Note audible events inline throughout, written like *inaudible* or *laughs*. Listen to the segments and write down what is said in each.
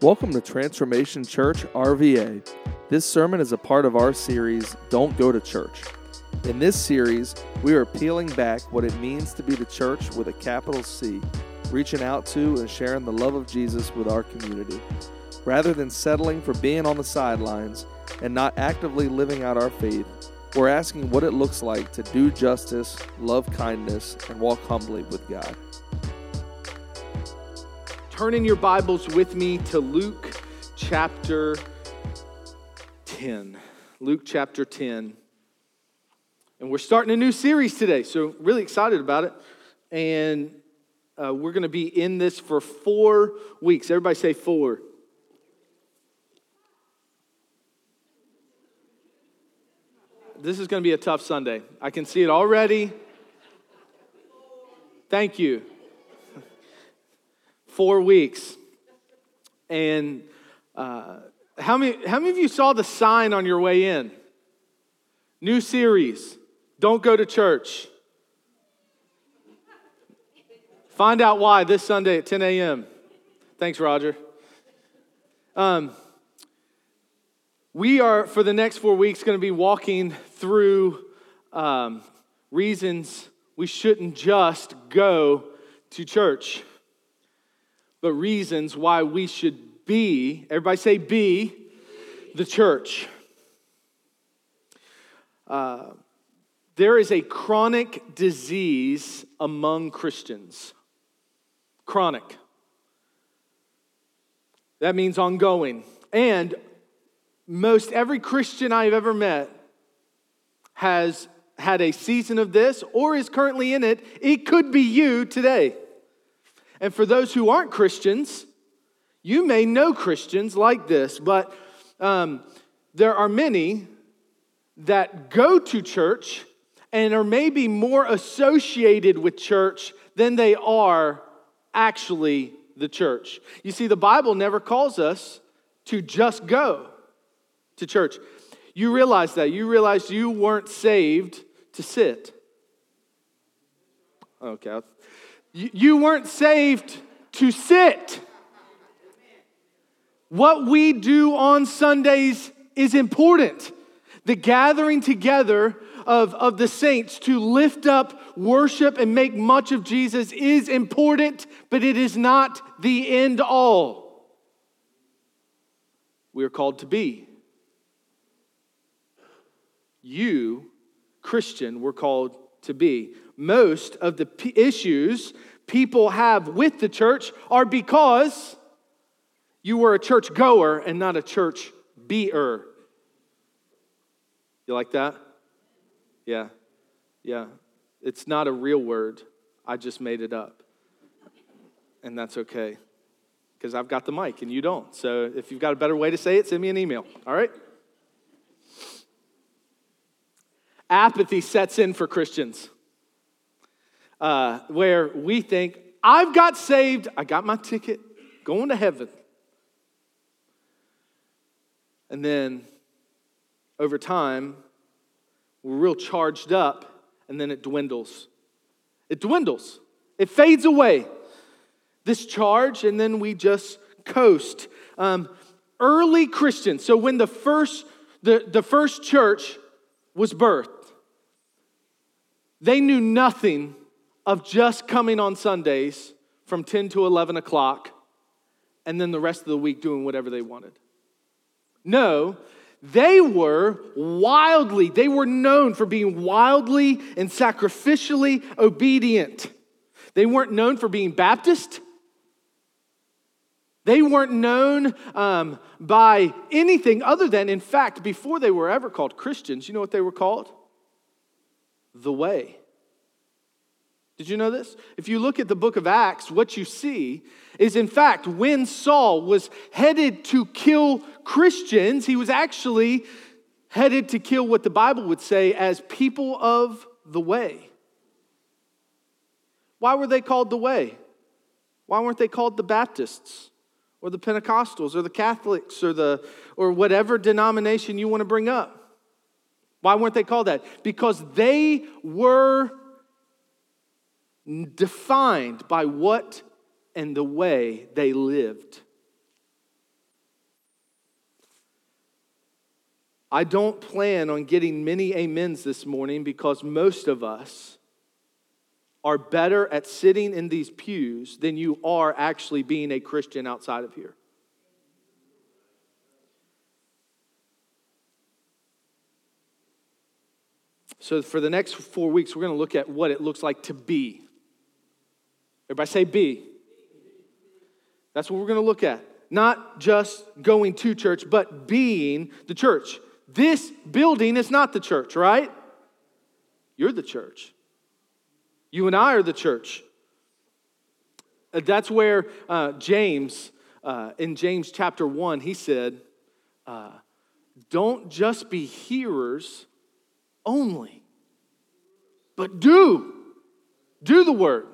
Welcome to Transformation Church RVA. This sermon is a part of our series, Don't Go to Church. In this series, we are peeling back what it means to be the church with a capital C, reaching out to and sharing the love of Jesus with our community. Rather than settling for being on the sidelines and not actively living out our faith, we're asking what it looks like to do justice, love kindness, and walk humbly with God. Turn in your Bibles with me to Luke chapter 10. Luke chapter 10. And we're starting a new series today, so really excited about it. And uh, we're going to be in this for four weeks. Everybody say four. This is going to be a tough Sunday. I can see it already. Thank you four weeks. And uh, how, many, how many of you saw the sign on your way in? New series Don't Go to Church. Find out why this Sunday at 10 a.m. Thanks, Roger. Um, we are, for the next four weeks, going to be walking through um, reasons we shouldn't just go to church but reasons why we should be, everybody say, be the church. Uh, there is a chronic disease among Christians. Chronic. That means ongoing. And most every Christian I've ever met has had a season of this or is currently in it. It could be you today. And for those who aren't Christians, you may know Christians like this, but um, there are many that go to church and are maybe more associated with church than they are actually the church. You see, the Bible never calls us to just go to church. You realize that. You realize you weren't saved to sit. Okay, you weren't saved to sit. What we do on Sundays is important. The gathering together of, of the saints to lift up, worship, and make much of Jesus is important, but it is not the end all. We are called to be. You, Christian, were called to be most of the p- issues people have with the church are because you were a church goer and not a church beer. You like that? Yeah. Yeah. It's not a real word. I just made it up. And that's okay. Because I've got the mic and you don't. So if you've got a better way to say it, send me an email. All right? Apathy sets in for Christians uh, where we think, I've got saved, I got my ticket, going to heaven. And then over time, we're real charged up, and then it dwindles. It dwindles, it fades away. This charge, and then we just coast. Um, early Christians, so when the first, the, the first church was birthed, they knew nothing of just coming on Sundays from 10 to 11 o'clock and then the rest of the week doing whatever they wanted. No, they were wildly, they were known for being wildly and sacrificially obedient. They weren't known for being Baptist. They weren't known um, by anything other than, in fact, before they were ever called Christians, you know what they were called? The Way. Did you know this? If you look at the book of Acts, what you see is, in fact, when Saul was headed to kill Christians, he was actually headed to kill what the Bible would say as people of the way. Why were they called the way? Why weren't they called the Baptists or the Pentecostals or the Catholics or, the, or whatever denomination you want to bring up? Why weren't they called that? Because they were defined by what and the way they lived. I don't plan on getting many amens this morning because most of us are better at sitting in these pews than you are actually being a Christian outside of here. So, for the next four weeks, we're going to look at what it looks like to be. Everybody say be. That's what we're going to look at. Not just going to church, but being the church. This building is not the church, right? You're the church. You and I are the church. Uh, that's where uh, James, uh, in James chapter 1, he said, uh, Don't just be hearers only, but do. Do the word.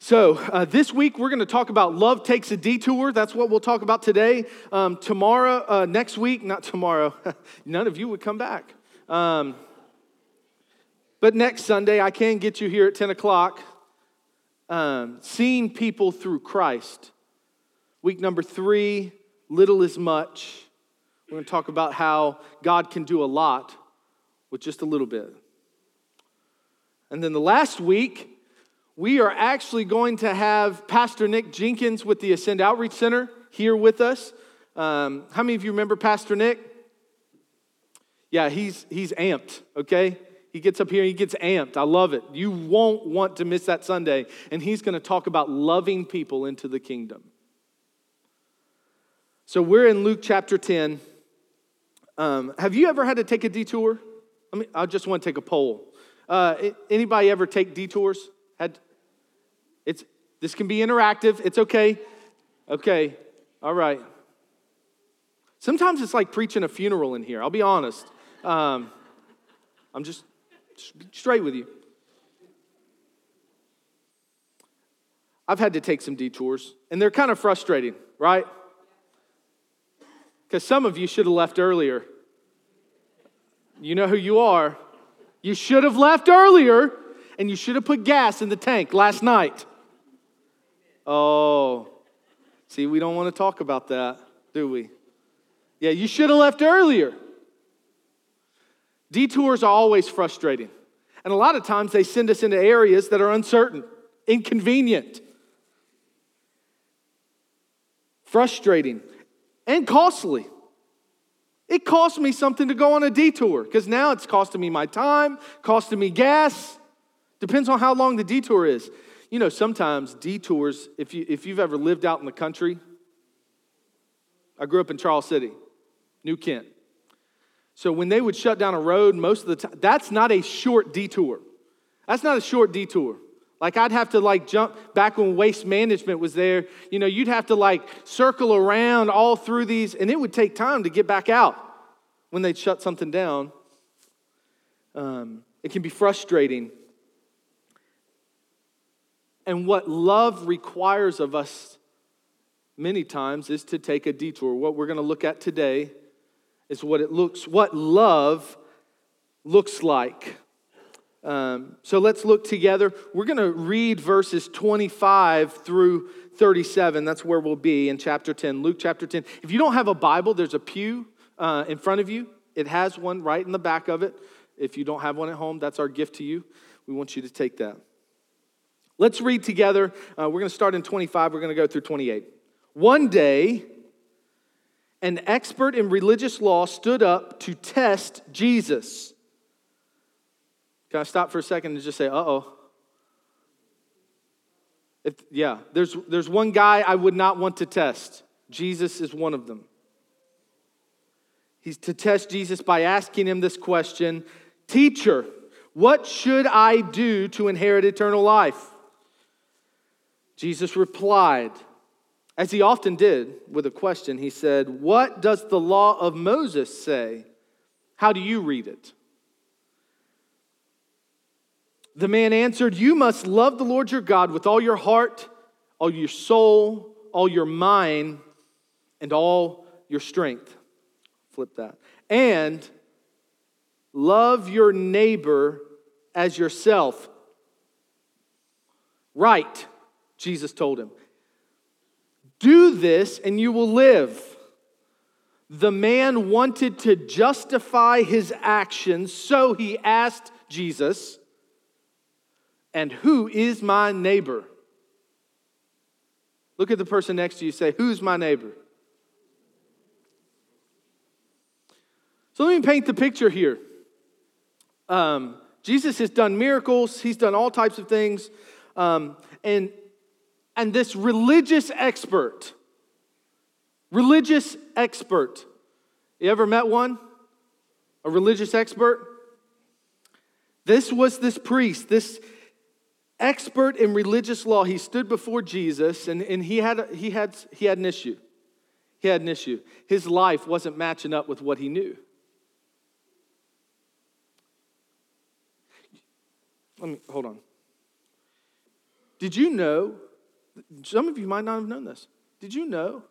So, uh, this week we're going to talk about love takes a detour. That's what we'll talk about today. Um, tomorrow, uh, next week, not tomorrow, *laughs* none of you would come back. Um, but next Sunday, I can get you here at 10 o'clock. Um, seeing people through Christ. Week number three, little is much. We're going to talk about how God can do a lot with just a little bit. And then the last week, we are actually going to have Pastor Nick Jenkins with the Ascend Outreach Center here with us. Um, how many of you remember Pastor Nick? Yeah, he's, he's amped, okay? He gets up here, he gets amped. I love it. You won't want to miss that Sunday. And he's going to talk about loving people into the kingdom. So we're in Luke chapter 10. Um, have you ever had to take a detour? I mean, I just want to take a poll. Uh, anybody ever take detours? Had it's, this can be interactive. It's okay. Okay. All right. Sometimes it's like preaching a funeral in here. I'll be honest. Um, I'm just straight with you. I've had to take some detours, and they're kind of frustrating, right? Because some of you should have left earlier. You know who you are. You should have left earlier, and you should have put gas in the tank last night. Oh, see, we don't want to talk about that, do we? Yeah, you should have left earlier. Detours are always frustrating. And a lot of times they send us into areas that are uncertain, inconvenient, frustrating, and costly. It cost me something to go on a detour because now it's costing me my time, costing me gas. Depends on how long the detour is. You know, sometimes detours, if, you, if you've ever lived out in the country, I grew up in Charles City, New Kent. So when they would shut down a road, most of the time, that's not a short detour. That's not a short detour. Like I'd have to like jump back when waste management was there, you know, you'd have to like circle around all through these, and it would take time to get back out when they'd shut something down. Um, it can be frustrating. And what love requires of us many times is to take a detour. What we're going to look at today is what it looks, what love looks like. Um, so let's look together. We're going to read verses 25 through 37. That's where we'll be in chapter 10, Luke chapter 10. If you don't have a Bible, there's a pew uh, in front of you. It has one right in the back of it. If you don't have one at home, that's our gift to you. We want you to take that. Let's read together. Uh, we're going to start in 25, we're going to go through 28. One day, an expert in religious law stood up to test Jesus. Can I stop for a second and just say, uh oh? Yeah, there's, there's one guy I would not want to test. Jesus is one of them. He's to test Jesus by asking him this question Teacher, what should I do to inherit eternal life? Jesus replied, as he often did with a question, he said, What does the law of Moses say? How do you read it? The man answered, You must love the Lord your God with all your heart, all your soul, all your mind, and all your strength. Flip that. And love your neighbor as yourself. Right. Jesus told him. Do this and you will live. The man wanted to justify his actions, so he asked Jesus, And who is my neighbor? Look at the person next to you, say, Who's my neighbor? So let me paint the picture here. Um, Jesus has done miracles, he's done all types of things. Um, and, and this religious expert, religious expert, you ever met one? A religious expert? This was this priest, this expert in religious law. He stood before Jesus and, and he, had, he, had, he had an issue. He had an issue. His life wasn't matching up with what he knew. Let me hold on. Did you know? Some of you might not have known this. Did you know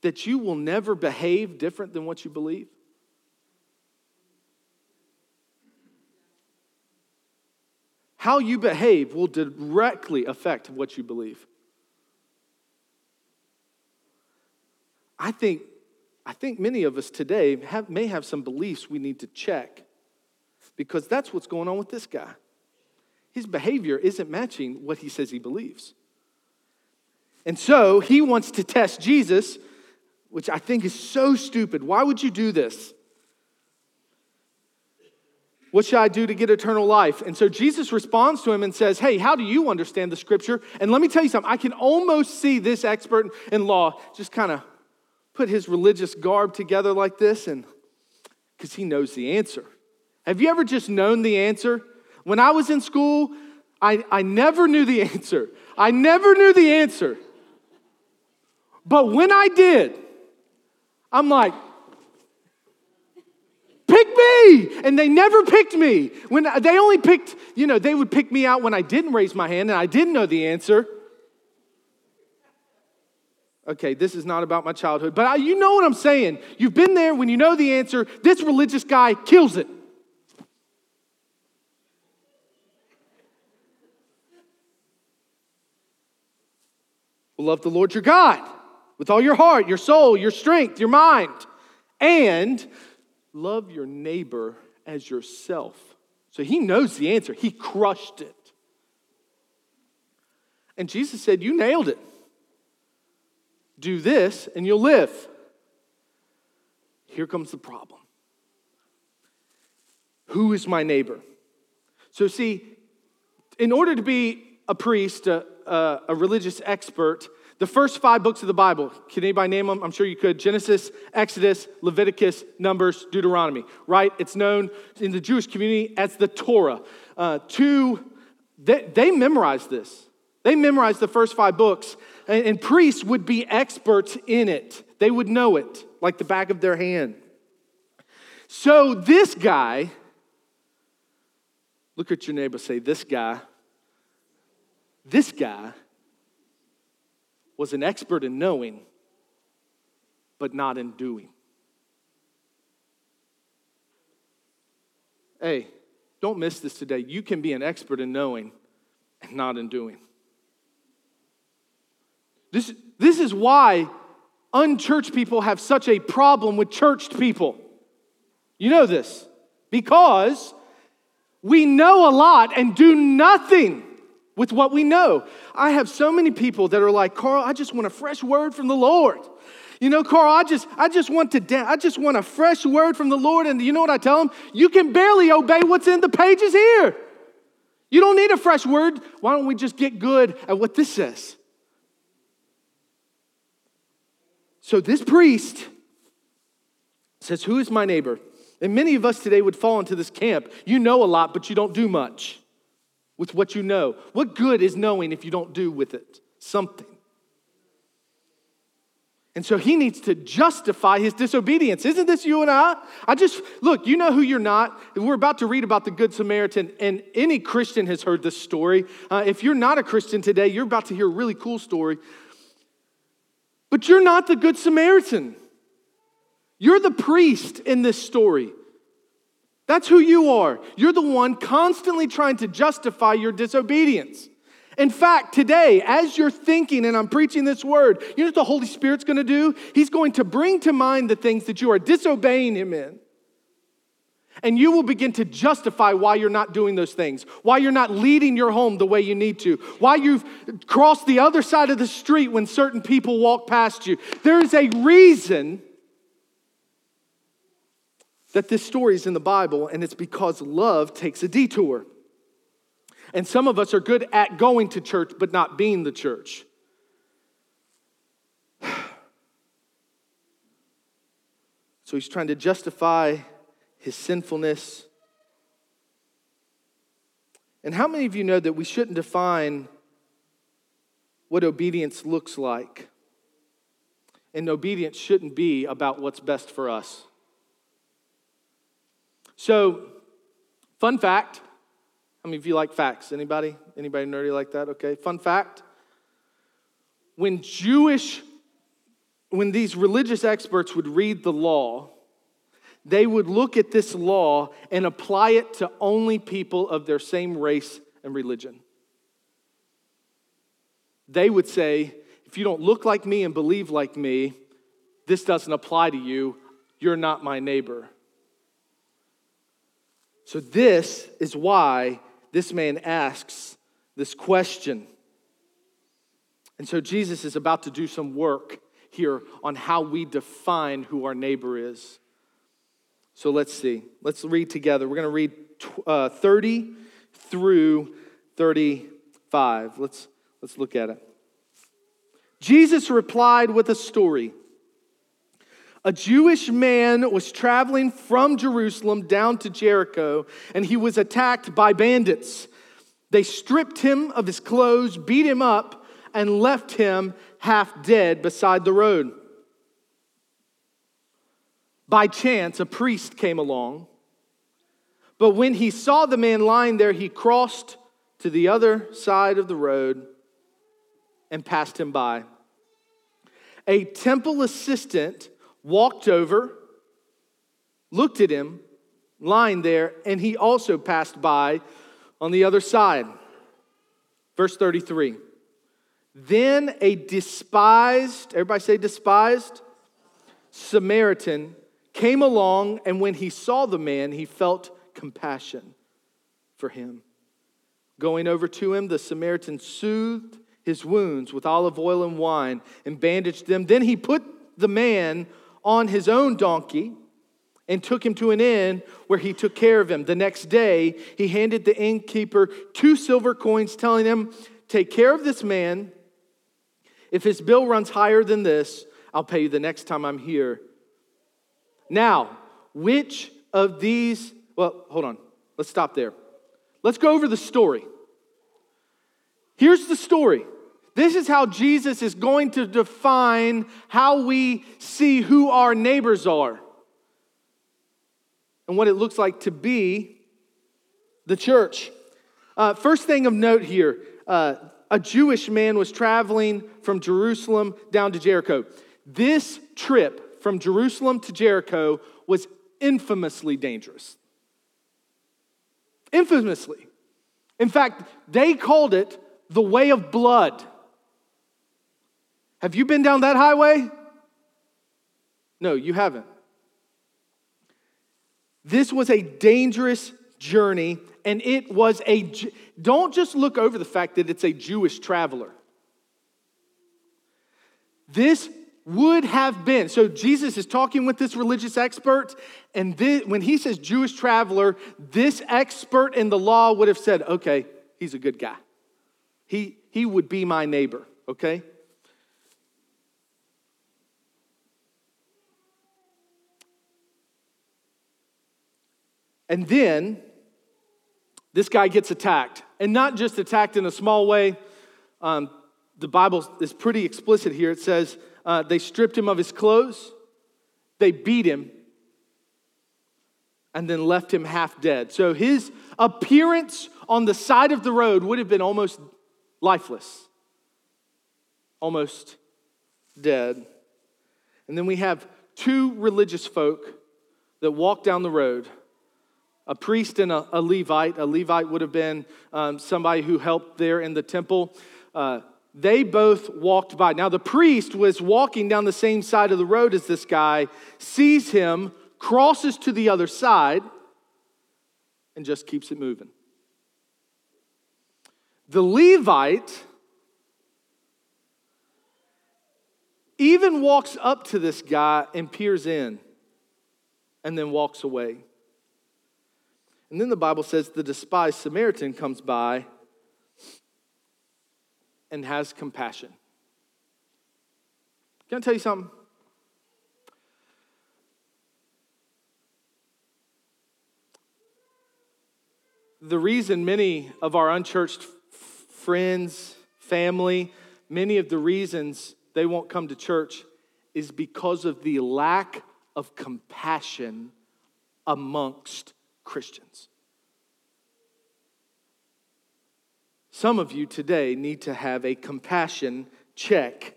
that you will never behave different than what you believe? How you behave will directly affect what you believe. I think, I think many of us today have, may have some beliefs we need to check because that's what's going on with this guy. His behavior isn't matching what he says he believes. And so he wants to test Jesus, which I think is so stupid. Why would you do this? What should I do to get eternal life? And so Jesus responds to him and says, Hey, how do you understand the scripture? And let me tell you something. I can almost see this expert in law just kind of put his religious garb together like this, and because he knows the answer. Have you ever just known the answer? When I was in school, I, I never knew the *laughs* answer. I never knew the answer. But when I did, I'm like, me! And they never picked me. When they only picked, you know, they would pick me out when I didn't raise my hand and I didn't know the answer. Okay, this is not about my childhood, but I, you know what I'm saying. You've been there when you know the answer. This religious guy kills it. Love the Lord your God with all your heart, your soul, your strength, your mind, and love your neighbor as yourself. So he knows the answer. He crushed it. And Jesus said, You nailed it. Do this and you'll live. Here comes the problem. Who is my neighbor? So, see, in order to be a priest, a, a, a religious expert, the first five books of the Bible, can anybody name them? I'm sure you could. Genesis, Exodus, Leviticus, Numbers, Deuteronomy, right? It's known in the Jewish community as the Torah. Uh, two, they, they memorized this. They memorized the first five books, and, and priests would be experts in it. They would know it like the back of their hand. So this guy, look at your neighbor, say, This guy this guy was an expert in knowing, but not in doing. Hey, don't miss this today. You can be an expert in knowing and not in doing. This, this is why unchurched people have such a problem with churched people. You know this because we know a lot and do nothing with what we know. I have so many people that are like, Carl, I just want a fresh word from the Lord. You know, Carl, I just, I just want to, I just want a fresh word from the Lord. And you know what I tell them? You can barely obey what's in the pages here. You don't need a fresh word. Why don't we just get good at what this says? So this priest says, Who is my neighbor? And many of us today would fall into this camp. You know a lot, but you don't do much with what you know. What good is knowing if you don't do with it something? And so he needs to justify his disobedience. Isn't this you and I? I just, look, you know who you're not. We're about to read about the Good Samaritan, and any Christian has heard this story. Uh, if you're not a Christian today, you're about to hear a really cool story. But you're not the Good Samaritan. You're the priest in this story. That's who you are. You're the one constantly trying to justify your disobedience. In fact, today, as you're thinking and I'm preaching this word, you know what the Holy Spirit's going to do? He's going to bring to mind the things that you are disobeying Him in. And you will begin to justify why you're not doing those things, why you're not leading your home the way you need to, why you've crossed the other side of the street when certain people walk past you. There is a reason that this story is in the Bible, and it's because love takes a detour. And some of us are good at going to church, but not being the church. *sighs* So he's trying to justify his sinfulness. And how many of you know that we shouldn't define what obedience looks like? And obedience shouldn't be about what's best for us. So, fun fact. How many of you like facts? Anybody? Anybody nerdy like that? Okay. Fun fact. When Jewish, when these religious experts would read the law, they would look at this law and apply it to only people of their same race and religion. They would say, if you don't look like me and believe like me, this doesn't apply to you. You're not my neighbor. So, this is why this man asks this question. And so, Jesus is about to do some work here on how we define who our neighbor is. So let's see. Let's read together. We're going to read uh, 30 through 35. Let's, let's look at it. Jesus replied with a story. A Jewish man was traveling from Jerusalem down to Jericho, and he was attacked by bandits. They stripped him of his clothes, beat him up, and left him half dead beside the road. By chance, a priest came along, but when he saw the man lying there, he crossed to the other side of the road and passed him by. A temple assistant walked over, looked at him lying there, and he also passed by on the other side. Verse 33. Then a despised, everybody say despised, Samaritan came along, and when he saw the man, he felt compassion for him. Going over to him, the Samaritan soothed his wounds with olive oil and wine and bandaged them. Then he put the man on his own donkey and took him to an inn where he took care of him. The next day, he handed the innkeeper two silver coins, telling him, Take care of this man. If his bill runs higher than this, I'll pay you the next time I'm here. Now, which of these, well, hold on. Let's stop there. Let's go over the story. Here's the story. This is how Jesus is going to define how we see who our neighbors are and what it looks like to be the church. Uh, first thing of note here uh, a Jewish man was traveling from Jerusalem down to Jericho. This trip from Jerusalem to Jericho was infamously dangerous. Infamously. In fact, they called it the way of blood. Have you been down that highway? No, you haven't. This was a dangerous journey, and it was a. Don't just look over the fact that it's a Jewish traveler. This would have been. So Jesus is talking with this religious expert, and this, when he says Jewish traveler, this expert in the law would have said, okay, he's a good guy. He, he would be my neighbor, okay? And then this guy gets attacked, and not just attacked in a small way. Um, the Bible is pretty explicit here. It says, uh, they stripped him of his clothes, they beat him, and then left him half dead. So his appearance on the side of the road would have been almost lifeless, almost dead. And then we have two religious folk that walk down the road a priest and a, a, Levite. A Levite would have been um, somebody who helped there in the temple. Uh, they both walked by. Now, the priest was walking down the same side of the road as this guy, sees him, crosses to the other side, and just keeps it moving. The Levite even walks up to this guy and peers in and then walks away. And then the Bible says the despised Samaritan comes by and has compassion. Can I tell you something? The reason many of our unchurched friends, family, many of the reasons they won't come to church is because of the lack of compassion amongst Christians. Some of you today need to have a compassion check.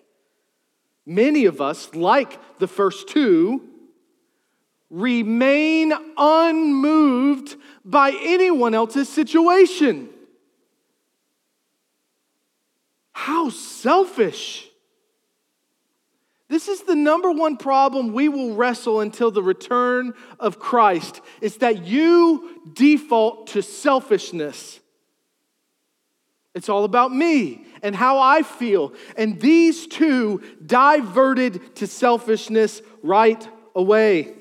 Many of us, like the first two, remain unmoved by anyone else's situation. How selfish. This is the number one problem we will wrestle until the return of Christ is that you default to selfishness. It's all about me and how I feel. And these two diverted to selfishness right away.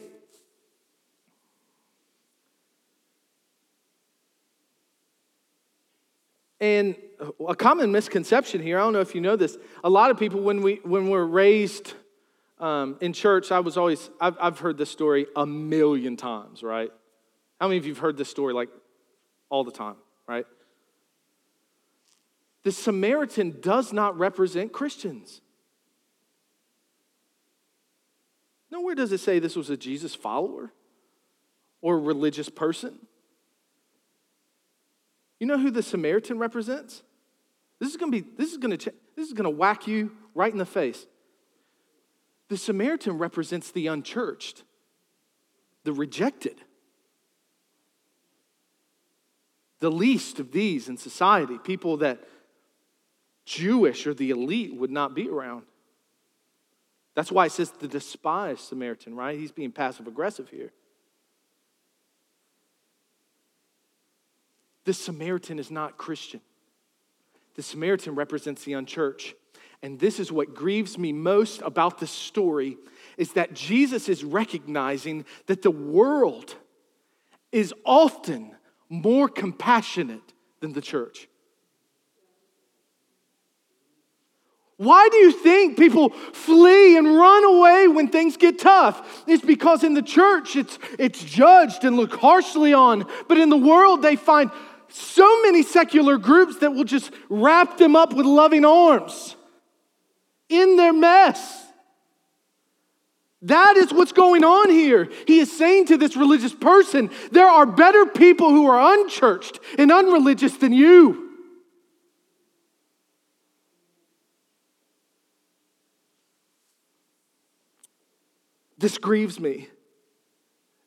And a common misconception here, I don't know if you know this, a lot of people, when, we, when we're raised um, in church, I was always, I've, I've heard this story a million times, right? How many of you have heard this story like all the time, right? The Samaritan does not represent Christians. Nowhere does it say this was a Jesus follower or a religious person. You know who the Samaritan represents? This is going to be this is going to this is going to whack you right in the face. The Samaritan represents the unchurched, the rejected, the least of these in society, people that Jewish or the elite would not be around. That's why it says the despised Samaritan, right? He's being passive aggressive here. The Samaritan is not Christian. The Samaritan represents the unchurched. And this is what grieves me most about this story is that Jesus is recognizing that the world is often more compassionate than the church. Why do you think people flee and run away when things get tough? It's because in the church it's, it's judged and looked harshly on, but in the world they find so many secular groups that will just wrap them up with loving arms in their mess. That is what's going on here. He is saying to this religious person, there are better people who are unchurched and unreligious than you. This grieves me,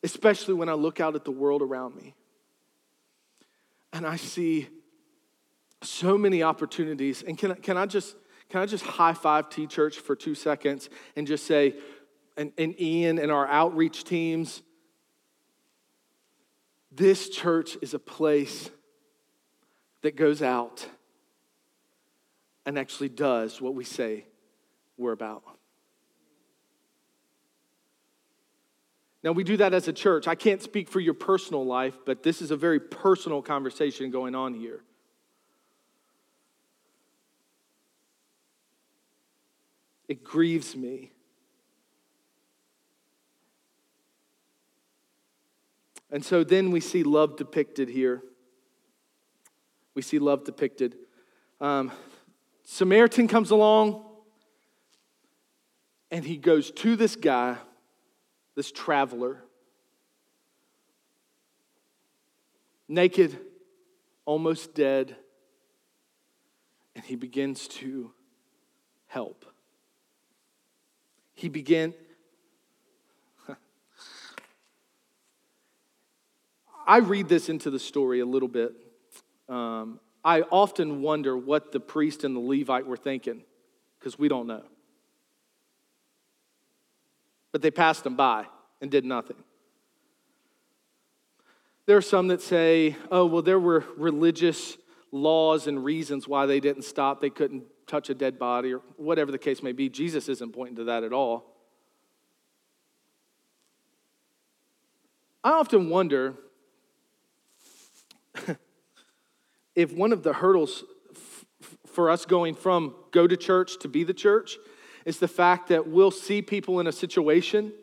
especially when I look out at the world around me and I see so many opportunities. And can, can I just can I just high five T Church for two seconds and just say, and, and Ian and our outreach teams, this church is a place that goes out and actually does what we say we're about. Now, we do that as a church. I can't speak for your personal life, but this is a very personal conversation going on here. It grieves me. And so then we see love depicted here. We see love depicted. Um, Samaritan comes along and he goes to this guy this traveler, naked, almost dead, and he begins to help. He began. *laughs* I read this into the story a little bit. Um, I often wonder what the priest and the Levite were thinking because we don't know. But they passed them by and did nothing. There are some that say, oh, well, there were religious laws and reasons why they didn't stop. They couldn't touch a dead body or whatever the case may be. Jesus isn't pointing to that at all. I often wonder *laughs* if one of the hurdles for us going from go to church to be the church is the fact that we'll see people in a situation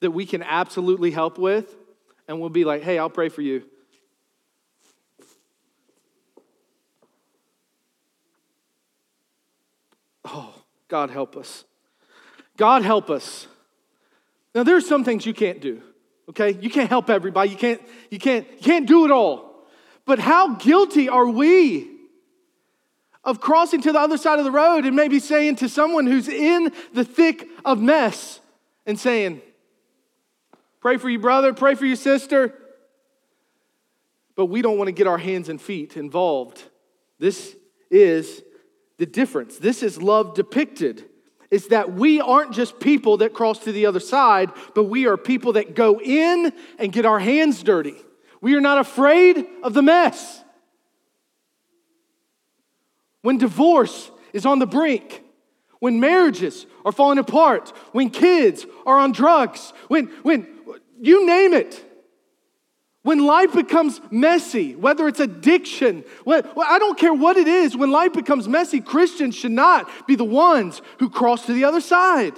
that we can absolutely help with, and we'll be like, hey, I'll pray for you. Oh, God help us. God help us. Now, there are some things you can't do, okay? You can't help everybody. You can't, you can't, you can't do it all. But how guilty are we of crossing to the other side of the road and maybe saying to someone who's in the thick of mess and saying, Pray for you, brother, pray for your sister. But we don't want to get our hands and feet involved. This is the difference. This is love depicted. Is that we aren't just people that cross to the other side, but we are people that go in and get our hands dirty. We are not afraid of the mess. When divorce is on the brink, when marriages are falling apart, when kids are on drugs, when, when you name it, when life becomes messy, whether it's addiction, well, I don't care what it is, when life becomes messy, Christians should not be the ones who cross to the other side.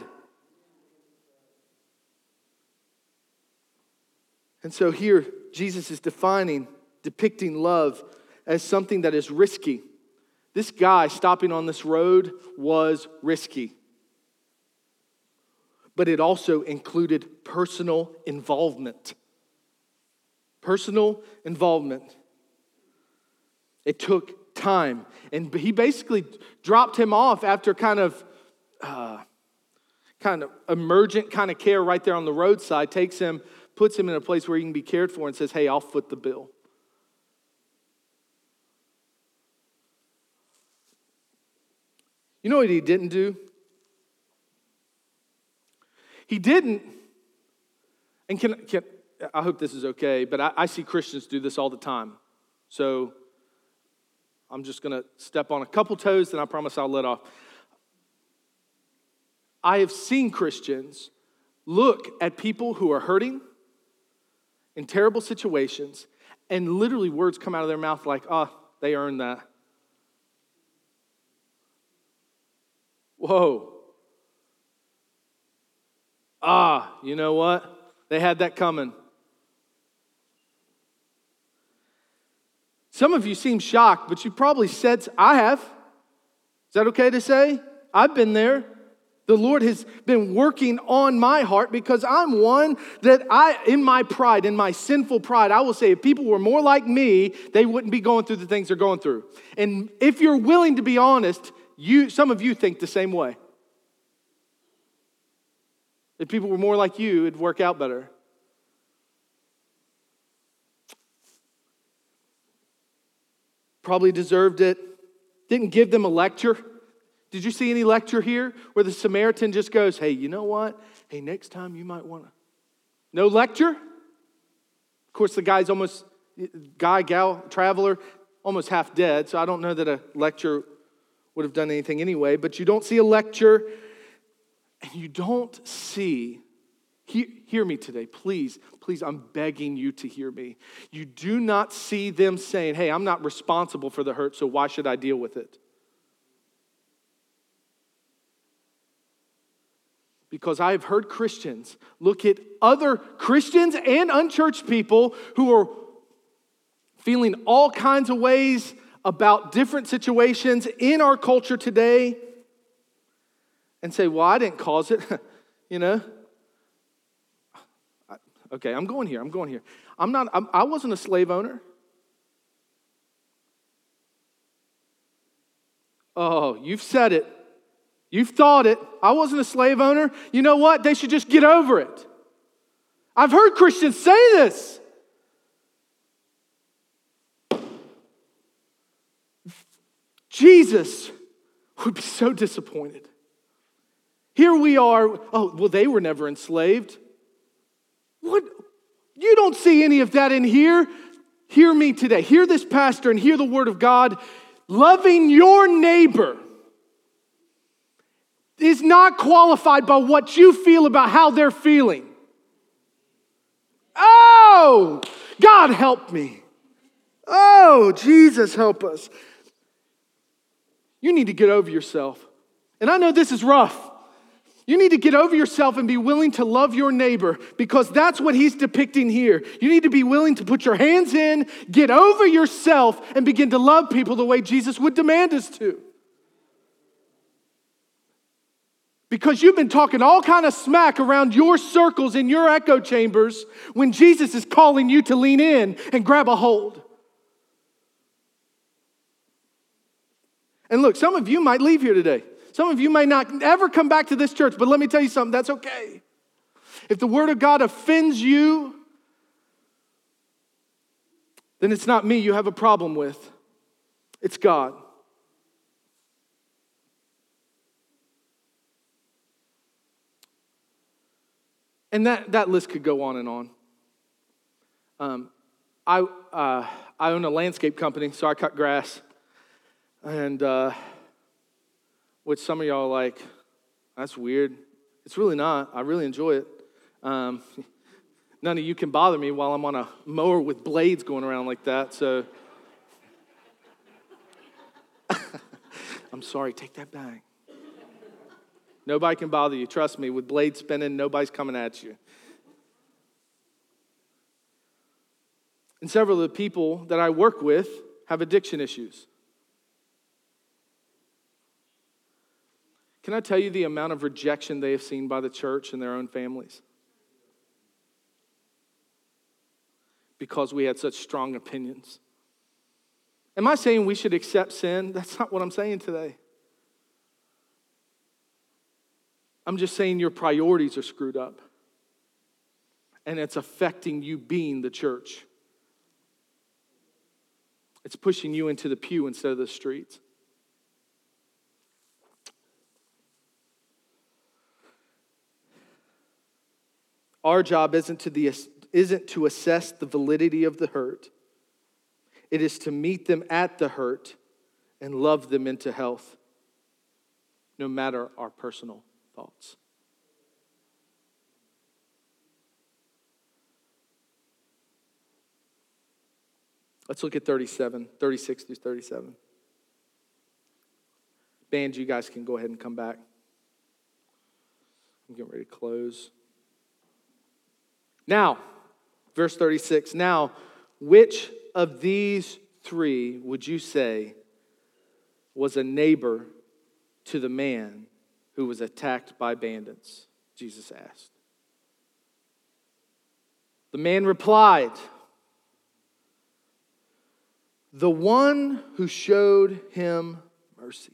And so here, Jesus is defining, depicting love as something that is risky. This guy stopping on this road was risky. But it also included personal involvement personal involvement. It took time. And he basically dropped him off after kind of. Uh, kind of emergent kind of care right there on the roadside, takes him, puts him in a place where he can be cared for, and says, Hey, I'll foot the bill. You know what he didn't do? He didn't, and can, can I hope this is okay, but I, I see Christians do this all the time. So I'm just going to step on a couple toes, and I promise I'll let off. I have seen Christians look at people who are hurting in terrible situations, and literally words come out of their mouth like, oh, they earned that. Whoa. Ah, you know what? They had that coming. Some of you seem shocked, but you probably said, I have. Is that okay to say? I've been there. The Lord has been working on my heart because I'm one that I, in my pride, in my sinful pride, I will say if people were more like me, they wouldn't be going through the things they're going through. And if you're willing to be honest, you, some of you think the same way. If people were more like you, it'd work out better. Probably deserved it. Didn't give them a lecture. Did you see any lecture here where the Samaritan just goes, hey, you know what? Hey, next time you might want to. No lecture? Of course, the guy's almost, guy, gal, traveler, almost half dead, so I don't know that a lecture would have done anything anyway, but you don't see a lecture and you don't see Hear, me today, please. Please, I'm begging you to hear me. You do not see them saying, Hey, I'm not responsible for the hurt, so why should I deal with it? Because I have heard Christians look at other Christians and unchurched people who are feeling all kinds of ways about different situations in our culture today and say, Well, I didn't cause it. *laughs* you know, Okay, I'm going here. I'm going here. I'm not, I'm, I wasn't a slave owner. Oh, you've said it. You've thought it. I wasn't a slave owner. You know what? They should just get over it. I've heard Christians say this. Jesus would be so disappointed. Here we are. Oh, well, they were never enslaved. What? You don't see any of that in here. Hear me today. Hear this pastor and hear the word of God. Loving your neighbor is not qualified by what you feel about how they're feeling. Oh, God help me. Oh, Jesus help us. You need to get over yourself. And I know this is rough. You need to get over yourself and be willing to love your neighbor because that's what he's depicting here. You need to be willing to put your hands in, get over yourself, and begin to love people the way Jesus would demand us to. Because you've been talking all kind of smack around your circles in your echo chambers when Jesus is calling you to lean in and grab a hold. And look, some of you might leave here today. Some of you may not ever come back to this church, but let me tell you something that's okay. If the Word of God offends you, then it's not me you have a problem with, it's God. And that, that list could go on and on. Um, I, uh, I own a landscape company, so I cut grass. And uh, which some of y'all like, that's weird. It's really not. I really enjoy it. Um, *laughs* none of you can bother me while I'm on a mower with blades going around like that. So *laughs* I'm sorry, take that back. Nobody can bother you. Trust me, with blades spinning, nobody's coming at you. And several of the people that I work with have addiction issues. Can I tell you the amount of rejection they have seen by the church and their own families? Because we had such strong opinions. Am I saying we should accept sin? That's not what I'm saying today. I'm just saying your priorities are screwed up. And it's affecting you being the church. It's pushing you into the pew instead of the streets. Our job isn't to, the, isn't to assess the validity of the hurt, it is to meet them at the hurt and love them into health, no matter our personal thoughts. Let's look at 37, 36 through 37. Band, you guys can go ahead and come back. I'm getting ready to close. Now, verse 36 now, which of these three would you say was a neighbor to the man who was attacked by bandits? Jesus asked. The man replied, The one who showed him mercy.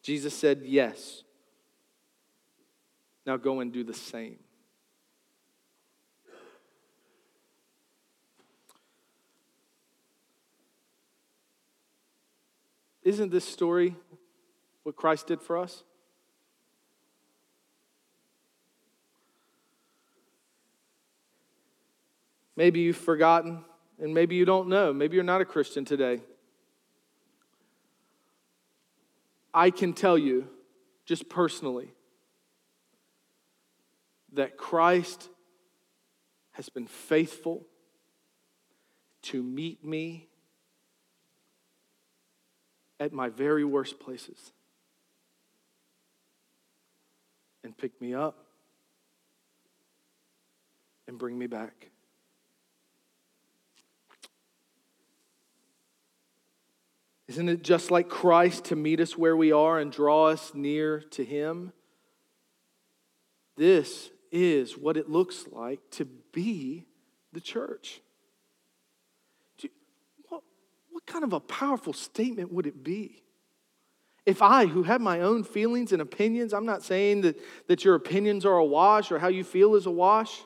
Jesus said, Yes. Now go and do the same. Isn't this story what Christ did for us? Maybe you've forgotten, and maybe you don't know. Maybe you're not a Christian today. I can tell you, just personally, that Christ has been faithful to meet me at my very worst places and pick me up and bring me back. Isn't it just like Christ to meet us where we are and draw us near to Him? This is what it looks like to be the church. What, what kind of a powerful statement would it be? If I, who have my own feelings and opinions, I'm not saying that, that your opinions are a wash or how you feel is a wash,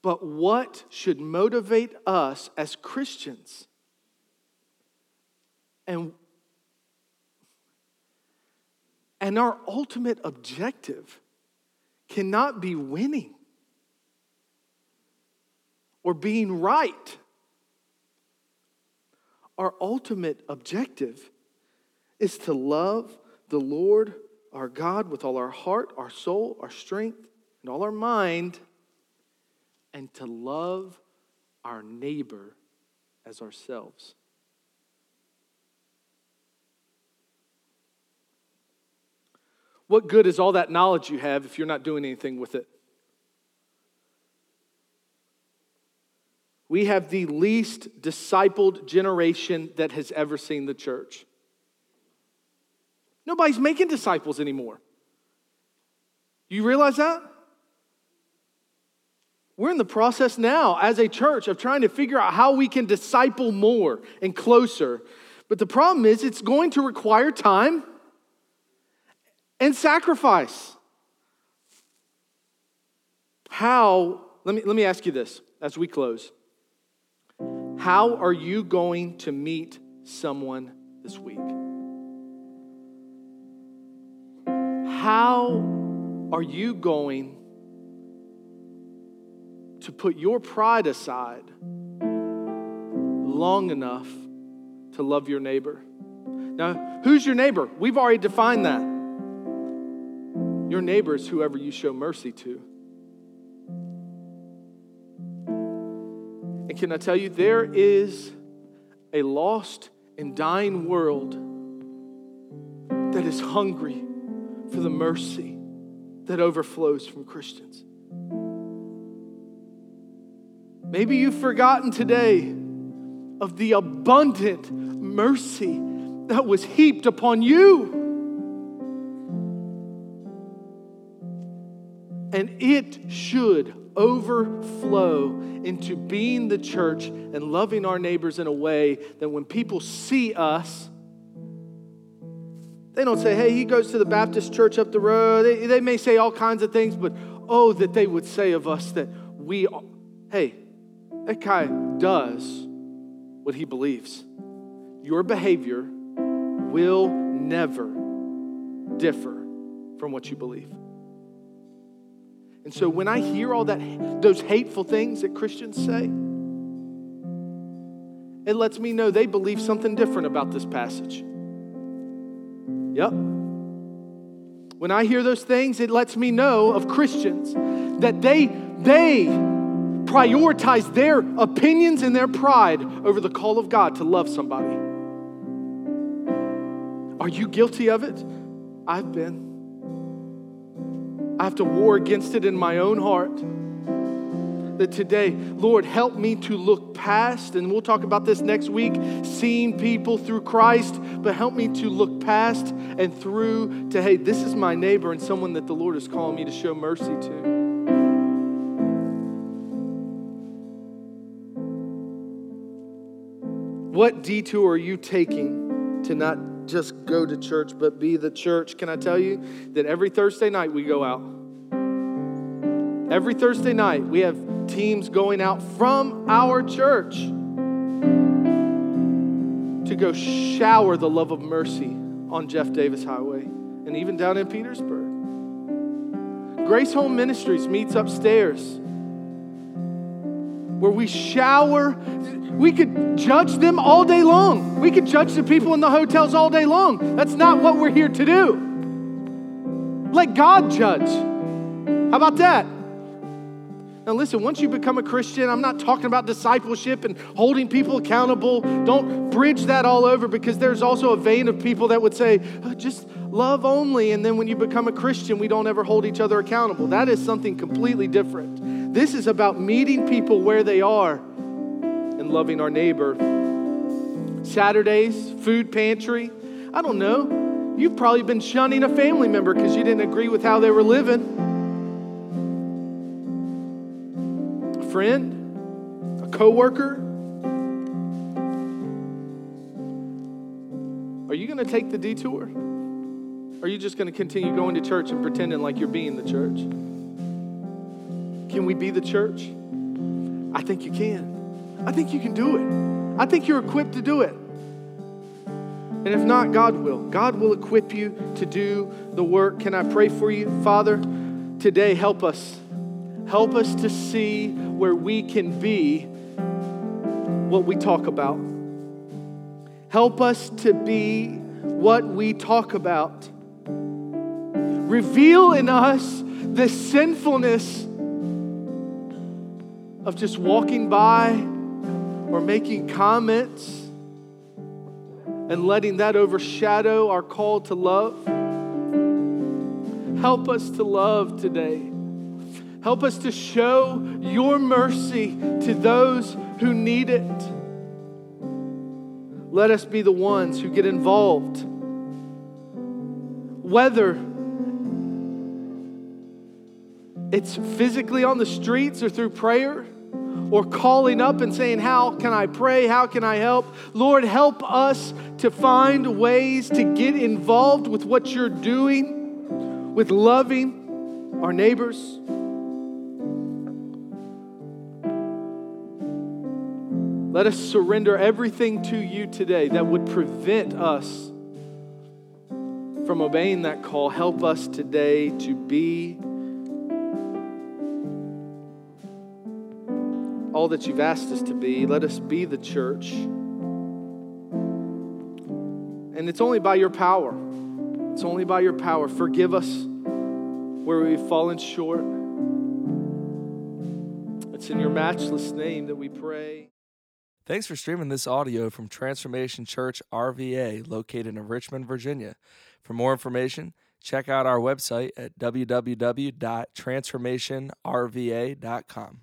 but what should motivate us as Christians And, and our ultimate objective cannot be winning or being right. Our ultimate objective is to love the Lord our God with all our heart, our soul, our strength, and all our mind, and to love our neighbor as ourselves. What good is all that knowledge you have if you're not doing anything with it? We have the least discipled generation that has ever seen the church. Nobody's making disciples anymore. You realize that? We're in the process now as a church of trying to figure out how we can disciple more and closer. But the problem is, it's going to require time and sacrifice. How, let me, let me ask you this as we close. How are you going to meet someone this week? How are you going to put your pride aside long enough to love your neighbor? Now, who's your neighbor? We've already defined that. Your neighbor is whoever you show mercy to. And can I tell you, there is a lost and dying world that is hungry for the mercy that overflows from Christians. Maybe you've forgotten today of the abundant mercy that was heaped upon you. And it should overflow into being the church and loving our neighbors in a way that when people see us, they don't say, hey, he goes to the Baptist church up the road. They, they may say all kinds of things, but oh, that they would say of us that we, are, hey, that guy does what he believes. Your behavior will never differ from what you believe. And so when I hear all that those hateful things that Christians say, it lets me know they believe something different about this passage. Yep. When I hear those things, it lets me know of Christians that they they prioritize their opinions and their pride over the call of God to love somebody. Are you guilty of it? I've been. I have to war against it in my own heart that today, Lord, help me to look past, and we'll talk about this next week, seeing people through Christ, but help me to look past and through to, hey, this is my neighbor and someone that the Lord is calling me to show mercy to. What detour are you taking to not just go to church, but be the church? Can I tell you that every Thursday night we go out? Every Thursday night, we have teams going out from our church to go shower the love of mercy on Jeff Davis Highway and even down in Petersburg. Grace Home Ministries meets upstairs where we shower. We could judge them all day long. We could judge the people in the hotels all day long. That's not what we're here to do. Let God judge. How about that? Now, listen, once you become a Christian, I'm not talking about discipleship and holding people accountable. Don't bridge that all over because there's also a vein of people that would say, oh, just love only. And then when you become a Christian, we don't ever hold each other accountable. That is something completely different. This is about meeting people where they are and loving our neighbor. Saturdays, food pantry. I don't know. You've probably been shunning a family member because you didn't agree with how they were living. friend, a coworker? Are you going to take the detour? Are you just going to continue going to church and pretending like you're being the church? Can we be the church? I think you can. I think you can do it. I think you're equipped to do it. And if not, God will. God will equip you to do the work. Can I pray for you? Father, today help us. Help us to see where we can be what we talk about. Help us to be what we talk about. Reveal in us the sinfulness of just walking by or making comments and letting that overshadow our call to love. Help us to love today. Help us to show your mercy to those who need it. Let us be the ones who get involved. Whether it's physically on the streets or through prayer, or calling up and saying, How can I pray? How can I help? Lord, help us to find ways to get involved with what you're doing, with loving our neighbors. Let us surrender everything to you today that would prevent us from obeying that call. Help us today to be all that you've asked us to be. Let us be the church. And it's only by your power. It's only by your power. Forgive us where we've fallen short. It's in your matchless name that we pray. Thanks for streaming this audio from Transformation Church RVA, located in Richmond, Virginia. For more information, check out our website at www.transformationrva.com.